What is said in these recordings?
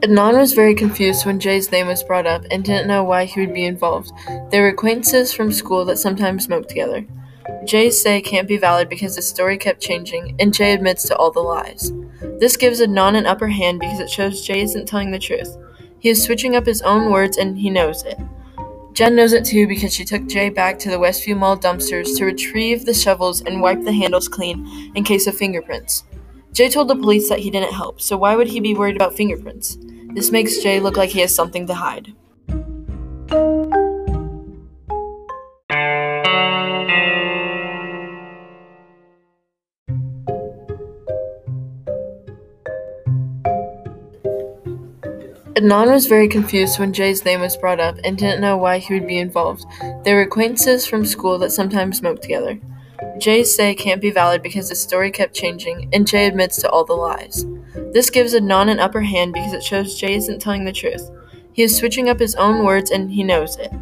Adnan was very confused when Jay's name was brought up and didn't know why he would be involved. They were acquaintances from school that sometimes smoked together. Jay's say can't be valid because the story kept changing, and Jay admits to all the lies. This gives Adnan an upper hand because it shows Jay isn't telling the truth. He is switching up his own words and he knows it. Jen knows it too because she took Jay back to the Westview Mall dumpsters to retrieve the shovels and wipe the handles clean in case of fingerprints. Jay told the police that he didn't help, so why would he be worried about fingerprints? This makes Jay look like he has something to hide. Adnan was very confused when Jay's name was brought up and didn't know why he would be involved. They were acquaintances from school that sometimes smoked together. Jay's say can't be valid because the story kept changing, and Jay admits to all the lies. This gives Adnan an upper hand because it shows Jay isn't telling the truth. He is switching up his own words and he knows it.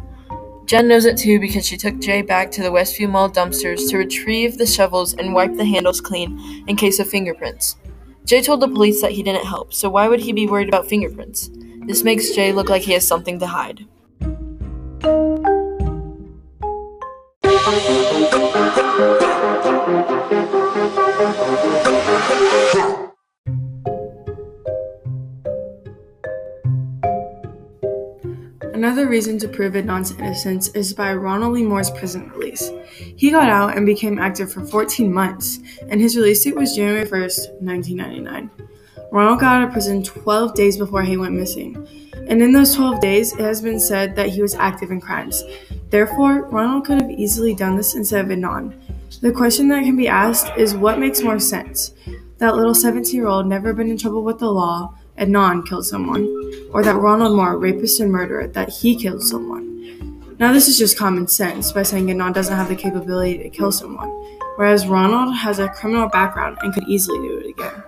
Jen knows it too because she took Jay back to the Westview Mall dumpsters to retrieve the shovels and wipe the handles clean in case of fingerprints. Jay told the police that he didn't help, so why would he be worried about fingerprints? This makes Jay look like he has something to hide. Another reason to prove Adnan's innocence is by Ronald Lee Moore's prison release. He got out and became active for 14 months, and his release date was January 1st, 1999. Ronald got out of prison 12 days before he went missing, and in those 12 days, it has been said that he was active in crimes. Therefore, Ronald could have easily done this instead of Adnan. The question that can be asked is what makes more sense? That little 17 year old never been in trouble with the law, Adnan killed someone, or that Ronald Moore, rapist and murderer, that he killed someone. Now, this is just common sense by saying Adnan doesn't have the capability to kill someone, whereas Ronald has a criminal background and could easily do it again.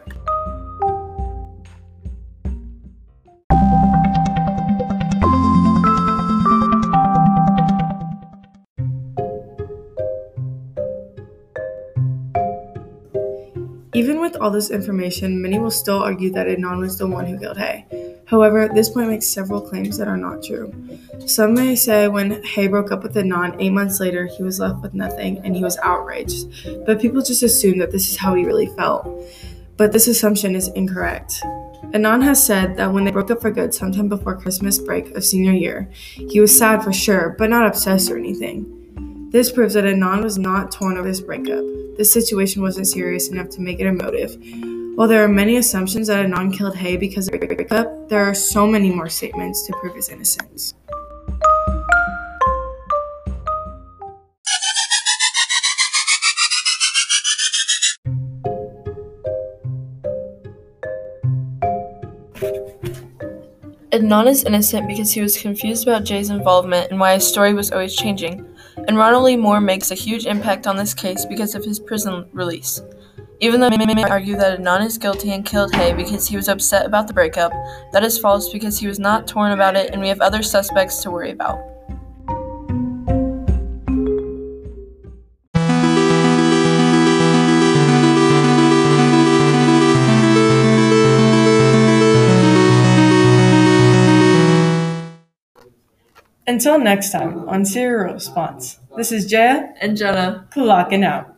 Even with all this information, many will still argue that Adnan was the one who killed Hae. However, this point makes several claims that are not true. Some may say when Hae broke up with Adnan eight months later, he was left with nothing and he was outraged. But people just assume that this is how he really felt. But this assumption is incorrect. Adnan has said that when they broke up for good sometime before Christmas break of senior year, he was sad for sure, but not obsessed or anything. This proves that Adnan was not torn over this breakup. This situation wasn't serious enough to make it a motive. While there are many assumptions that Adnan killed Hae because of the breakup, there are so many more statements to prove his innocence. Adnan is innocent because he was confused about Jay's involvement and why his story was always changing, and Ronald Lee Moore makes a huge impact on this case because of his prison release. Even though many may argue that Adnan is guilty and killed Hae because he was upset about the breakup, that is false because he was not torn about it and we have other suspects to worry about. Until next time on Serial Response, this is Jaya And Jenna. clocking out.